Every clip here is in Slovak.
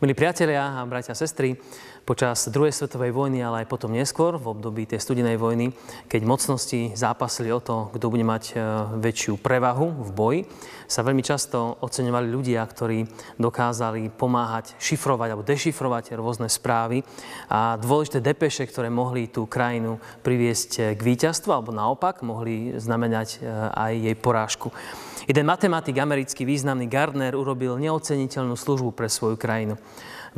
Milí priatelia a bratia a sestry, počas druhej svetovej vojny, ale aj potom neskôr, v období tej studenej vojny, keď mocnosti zápasili o to, kto bude mať e, väčšiu prevahu v boji, sa veľmi často oceňovali ľudia, ktorí dokázali pomáhať šifrovať alebo dešifrovať rôzne správy a dôležité depeše, ktoré mohli tú krajinu priviesť k víťazstvu alebo naopak mohli znamenať e, aj jej porážku. Jeden matematik americký významný Gardner urobil neoceniteľnú službu pre svoju krajinu.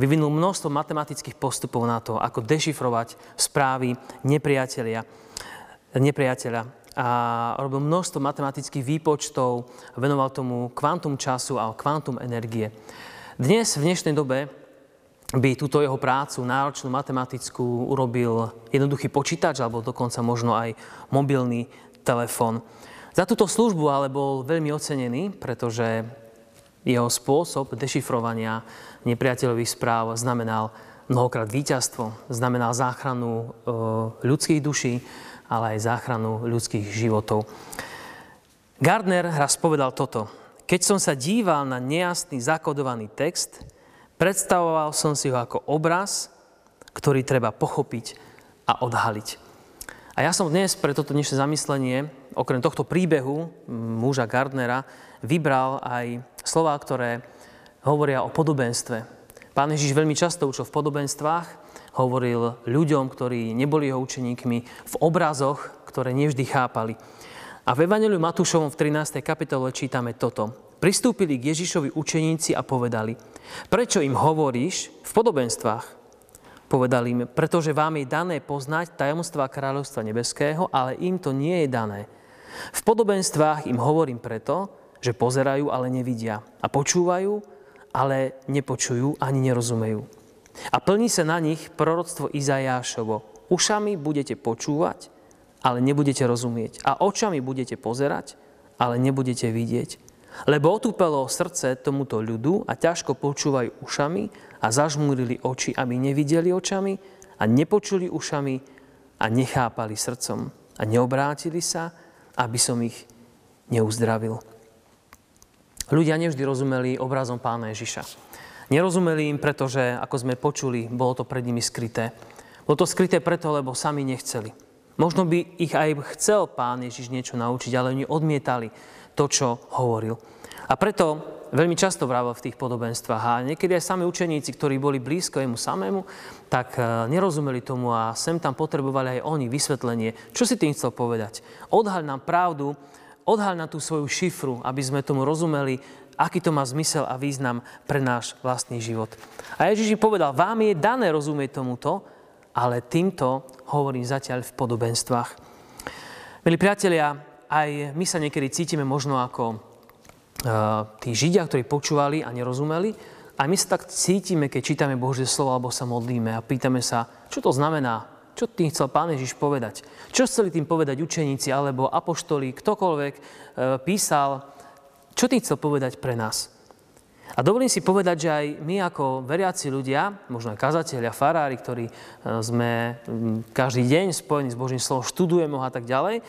Vyvinul množstvo matematických postupov na to, ako dešifrovať správy nepriateľia, nepriateľa. A robil množstvo matematických výpočtov, venoval tomu kvantum času a kvantum energie. Dnes, v dnešnej dobe, by túto jeho prácu, náročnú matematickú, urobil jednoduchý počítač alebo dokonca možno aj mobilný telefón. Za túto službu ale bol veľmi ocenený, pretože jeho spôsob dešifrovania nepriateľových správ znamenal mnohokrát víťazstvo, znamenal záchranu e, ľudských duší, ale aj záchranu ľudských životov. Gardner raz povedal toto. Keď som sa díval na nejasný zakodovaný text, predstavoval som si ho ako obraz, ktorý treba pochopiť a odhaliť. A ja som dnes pre toto dnešné zamyslenie, okrem tohto príbehu muža Gardnera, vybral aj slova, ktoré hovoria o podobenstve. Pán Ježiš veľmi často učil v podobenstvách, hovoril ľuďom, ktorí neboli jeho učeníkmi, v obrazoch, ktoré nevždy chápali. A v Evangeliu Matúšovom v 13. kapitole čítame toto. Pristúpili k Ježišovi učeníci a povedali, prečo im hovoríš v podobenstvách? Povedal im, pretože vám je dané poznať tajomstva kráľovstva nebeského, ale im to nie je dané. V podobenstvách im hovorím preto, že pozerajú, ale nevidia. A počúvajú, ale nepočujú ani nerozumejú. A plní sa na nich proroctvo Izajášovo. Ušami budete počúvať, ale nebudete rozumieť. A očami budete pozerať, ale nebudete vidieť. Lebo otúpelo srdce tomuto ľudu a ťažko počúvajú ušami a zažmúrili oči, aby nevideli očami a nepočuli ušami a nechápali srdcom a neobrátili sa, aby som ich neuzdravil. Ľudia nevždy rozumeli obrazom pána Ježiša. Nerozumeli im, pretože, ako sme počuli, bolo to pred nimi skryté. Bolo to skryté preto, lebo sami nechceli. Možno by ich aj chcel pán Ježiš niečo naučiť, ale oni odmietali to, čo hovoril. A preto veľmi často vravel v tých podobenstvách a niekedy aj sami učeníci, ktorí boli blízko jemu samému, tak e, nerozumeli tomu a sem tam potrebovali aj oni vysvetlenie. Čo si tým chcel povedať? Odhaľ nám pravdu, odhaľ nám tú svoju šifru, aby sme tomu rozumeli, aký to má zmysel a význam pre náš vlastný život. A Ježiš povedal, vám je dané rozumieť tomuto, ale týmto hovorím zatiaľ v podobenstvách. Milí priatelia, aj my sa niekedy cítime možno ako tí Židia, ktorí počúvali a nerozumeli. A my sa tak cítime, keď čítame Božie slovo alebo sa modlíme a pýtame sa, čo to znamená, čo tým chcel Pán Ježiš povedať. Čo chceli tým povedať učeníci alebo apoštoli, ktokoľvek e, písal, čo tým chcel povedať pre nás. A dovolím si povedať, že aj my ako veriaci ľudia, možno aj kazatelia, farári, ktorí e, sme každý deň spojení s Božím slovom, študujeme ho a tak ďalej,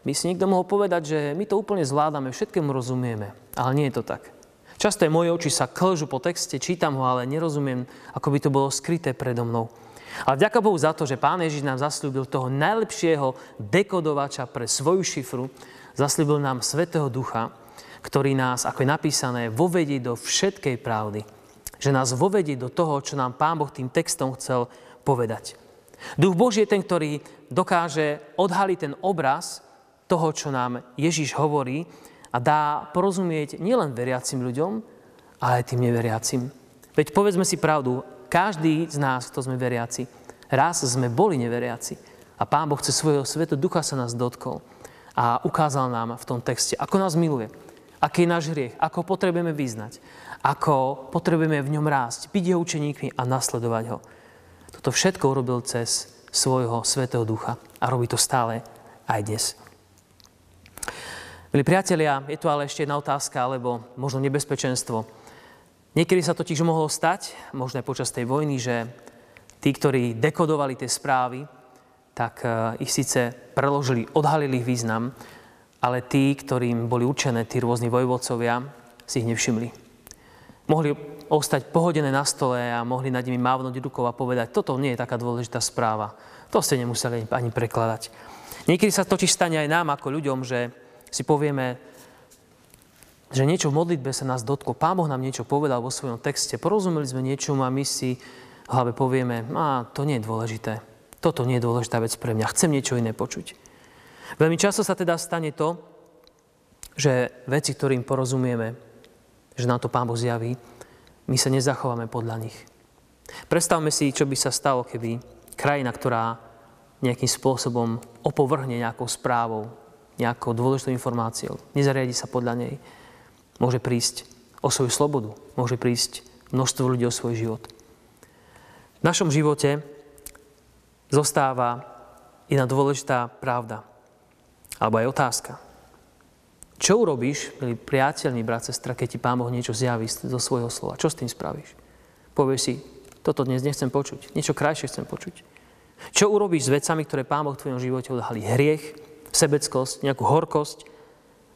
by si niekto mohol povedať, že my to úplne zvládame, všetkému rozumieme. Ale nie je to tak. Často moje oči sa klžu po texte, čítam ho, ale nerozumiem, ako by to bolo skryté predo mnou. Ale vďaka Bohu za to, že Pán Ježiš nám zaslúbil toho najlepšieho dekodovača pre svoju šifru, zaslúbil nám Svetého Ducha, ktorý nás, ako je napísané, vovedí do všetkej pravdy. Že nás vovedí do toho, čo nám Pán Boh tým textom chcel povedať. Duch Boží je ten, ktorý dokáže odhaliť ten obraz, toho, čo nám Ježiš hovorí a dá porozumieť nielen veriacim ľuďom, ale aj tým neveriacim. Veď povedzme si pravdu, každý z nás, kto sme veriaci, raz sme boli neveriaci a Pán Boh cez svojho sveto ducha sa nás dotkol a ukázal nám v tom texte, ako nás miluje, aký je náš hriech, ako potrebujeme vyznať, ako potrebujeme v ňom rásť, byť jeho učeníkmi a nasledovať ho. Toto všetko urobil cez svojho svetého ducha a robí to stále aj dnes. Milí priatelia, je tu ale ešte jedna otázka, alebo možno nebezpečenstvo. Niekedy sa totiž mohlo stať, možno počas tej vojny, že tí, ktorí dekodovali tie správy, tak eh, ich síce preložili, odhalili ich význam, ale tí, ktorým boli určené tí rôzni vojvodcovia, si ich nevšimli. Mohli ostať pohodené na stole a mohli nad nimi mávnuť rukou a povedať, toto nie je taká dôležitá správa. To ste nemuseli ani prekladať. Niekedy sa totiž stane aj nám ako ľuďom, že si povieme, že niečo v modlitbe sa nás dotklo. Pán Boh nám niečo povedal vo svojom texte, porozumeli sme niečomu a my si v hlave povieme, a to nie je dôležité. Toto nie je dôležitá vec pre mňa. Chcem niečo iné počuť. Veľmi často sa teda stane to, že veci, ktorým porozumieme, že nám to Pán Boh zjaví, my sa nezachováme podľa nich. Predstavme si, čo by sa stalo, keby krajina, ktorá nejakým spôsobom opovrhne nejakou správou, nejakou dôležitou informáciou, nezariadi sa podľa nej, môže prísť o svoju slobodu, môže prísť množstvo ľudí o svoj život. V našom živote zostáva jedna dôležitá pravda, alebo aj otázka. Čo urobíš, milý priateľ, milý brat, sestra, keď ti Pán Boh niečo zjaví zo svojho slova? Čo s tým spravíš? Povieš si, toto dnes nechcem počuť, niečo krajšie chcem počuť. Čo urobíš s vecami, ktoré Pán Boh v tvojom živote odhalí? Hriech, sebeckosť, nejakú horkosť?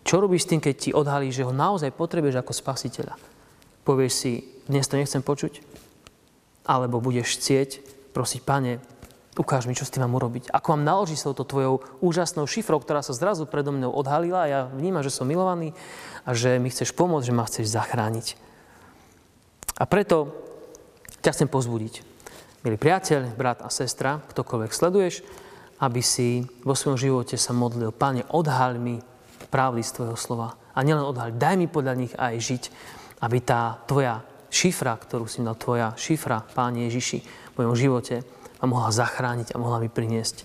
Čo robíš s tým, keď ti odhalí, že ho naozaj potrebuješ ako spasiteľa? Povieš si, dnes to nechcem počuť? Alebo budeš chcieť prosiť, Pane, ukáž mi, čo s tým mám urobiť. Ako mám naložiť s touto tvojou úžasnou šifrou, ktorá sa zrazu predo mnou odhalila a ja vnímam, že som milovaný a že mi chceš pomôcť, že ma chceš zachrániť. A preto ťa chcem pozbudiť. Milý priateľ, brat a sestra, ktokoľvek sleduješ, aby si vo svojom živote sa modlil. Pane, odhaľ mi pravdy z Tvojho slova. A nielen odhaľ, daj mi podľa nich aj žiť, aby tá Tvoja šifra, ktorú si dal Tvoja šifra, Páne Ježiši, v mojom živote, a mohla zachrániť a mohla mi priniesť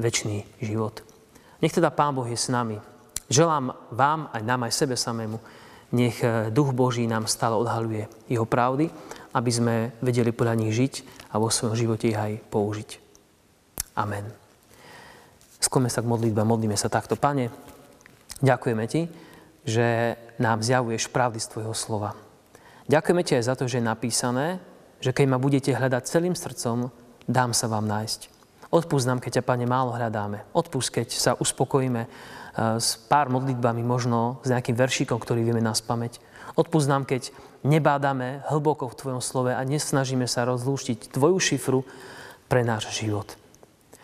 väčší život. Nech teda Pán Boh je s nami. Želám vám, aj nám, aj sebe samému, nech eh, Duch Boží nám stále odhaluje Jeho pravdy, aby sme vedeli podľa nich žiť a vo svojom živote ich aj použiť. Amen. Skloňme sa k modlitbe, modlíme sa takto. Pane, ďakujeme Ti, že nám zjavuješ pravdy z Tvojho slova. Ďakujeme Ti aj za to, že je napísané, že keď ma budete hľadať celým srdcom, dám sa vám nájsť. Odpúsť nám, keď ťa, Pane, málo hľadáme. Odpúsť, keď sa uspokojíme eh, s pár modlitbami, možno s nejakým veršíkom, ktorý vieme nás pamäť. Odpúsť nám, keď nebádame hlboko v Tvojom slove a nesnažíme sa rozlúštiť Tvoju šifru pre náš život.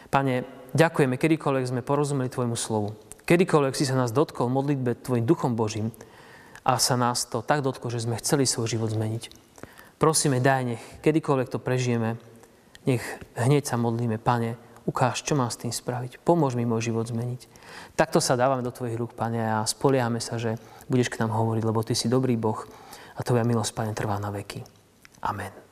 Pane, ďakujeme, kedykoľvek sme porozumeli Tvojmu slovu. Kedykoľvek si sa nás dotkol modlitbe Tvojim duchom Božím a sa nás to tak dotklo, že sme chceli svoj život zmeniť. Prosíme, daj nech, kedykoľvek to prežijeme, nech hneď sa modlíme, Pane, ukáž, čo mám s tým spraviť. Pomôž mi môj život zmeniť. Takto sa dávame do Tvojich rúk, Pane, a spoliehame sa, že budeš k nám hovoriť, lebo Ty si dobrý Boh a Tvoja milosť, Pane, trvá na veky. Amen.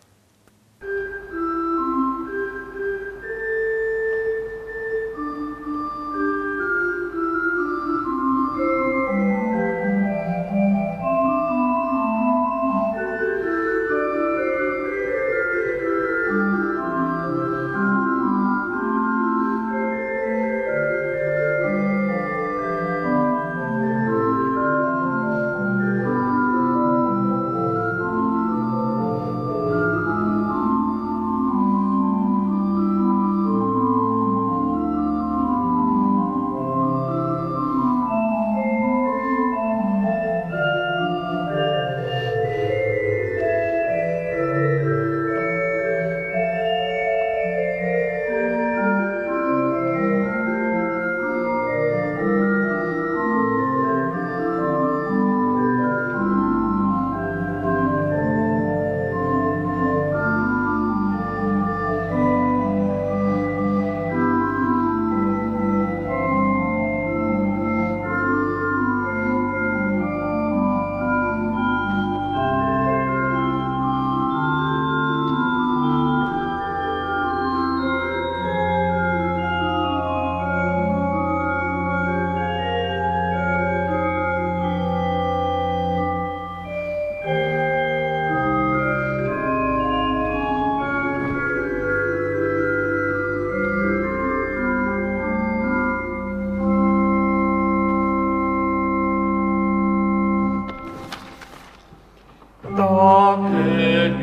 i'm gonna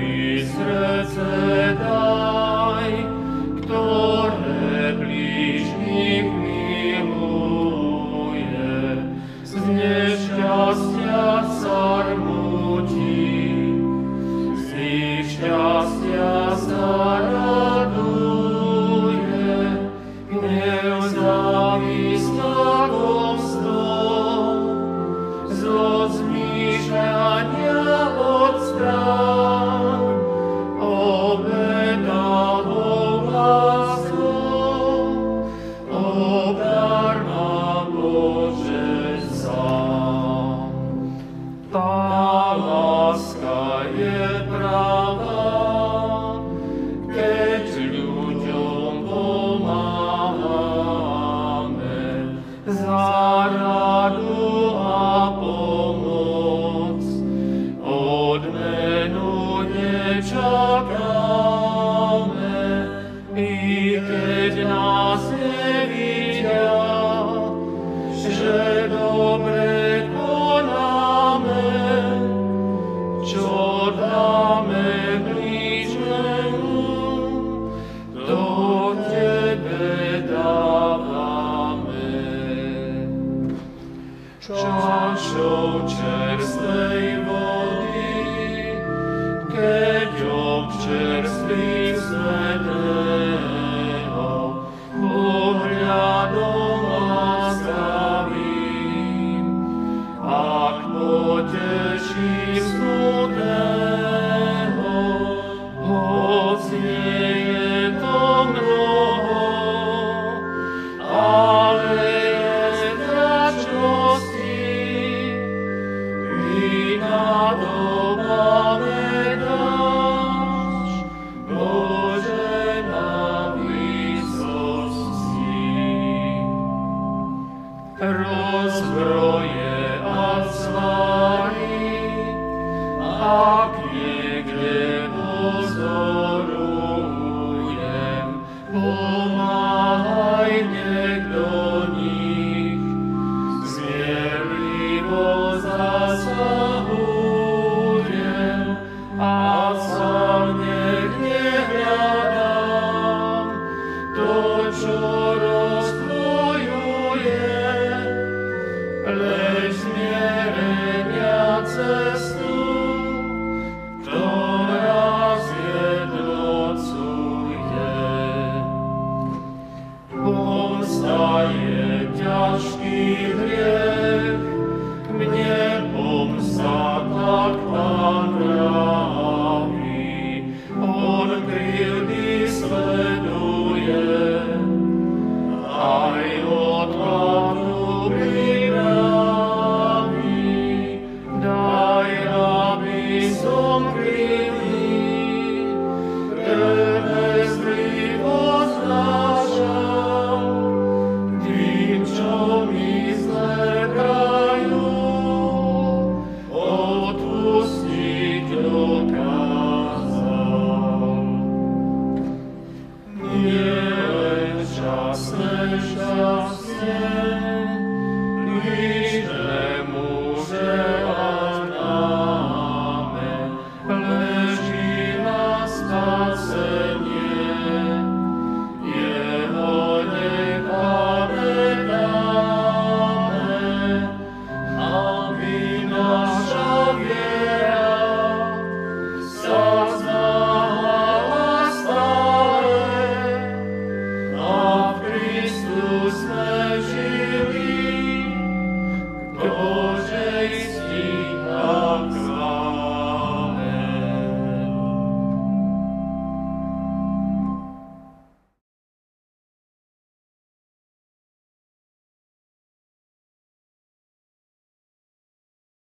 мне.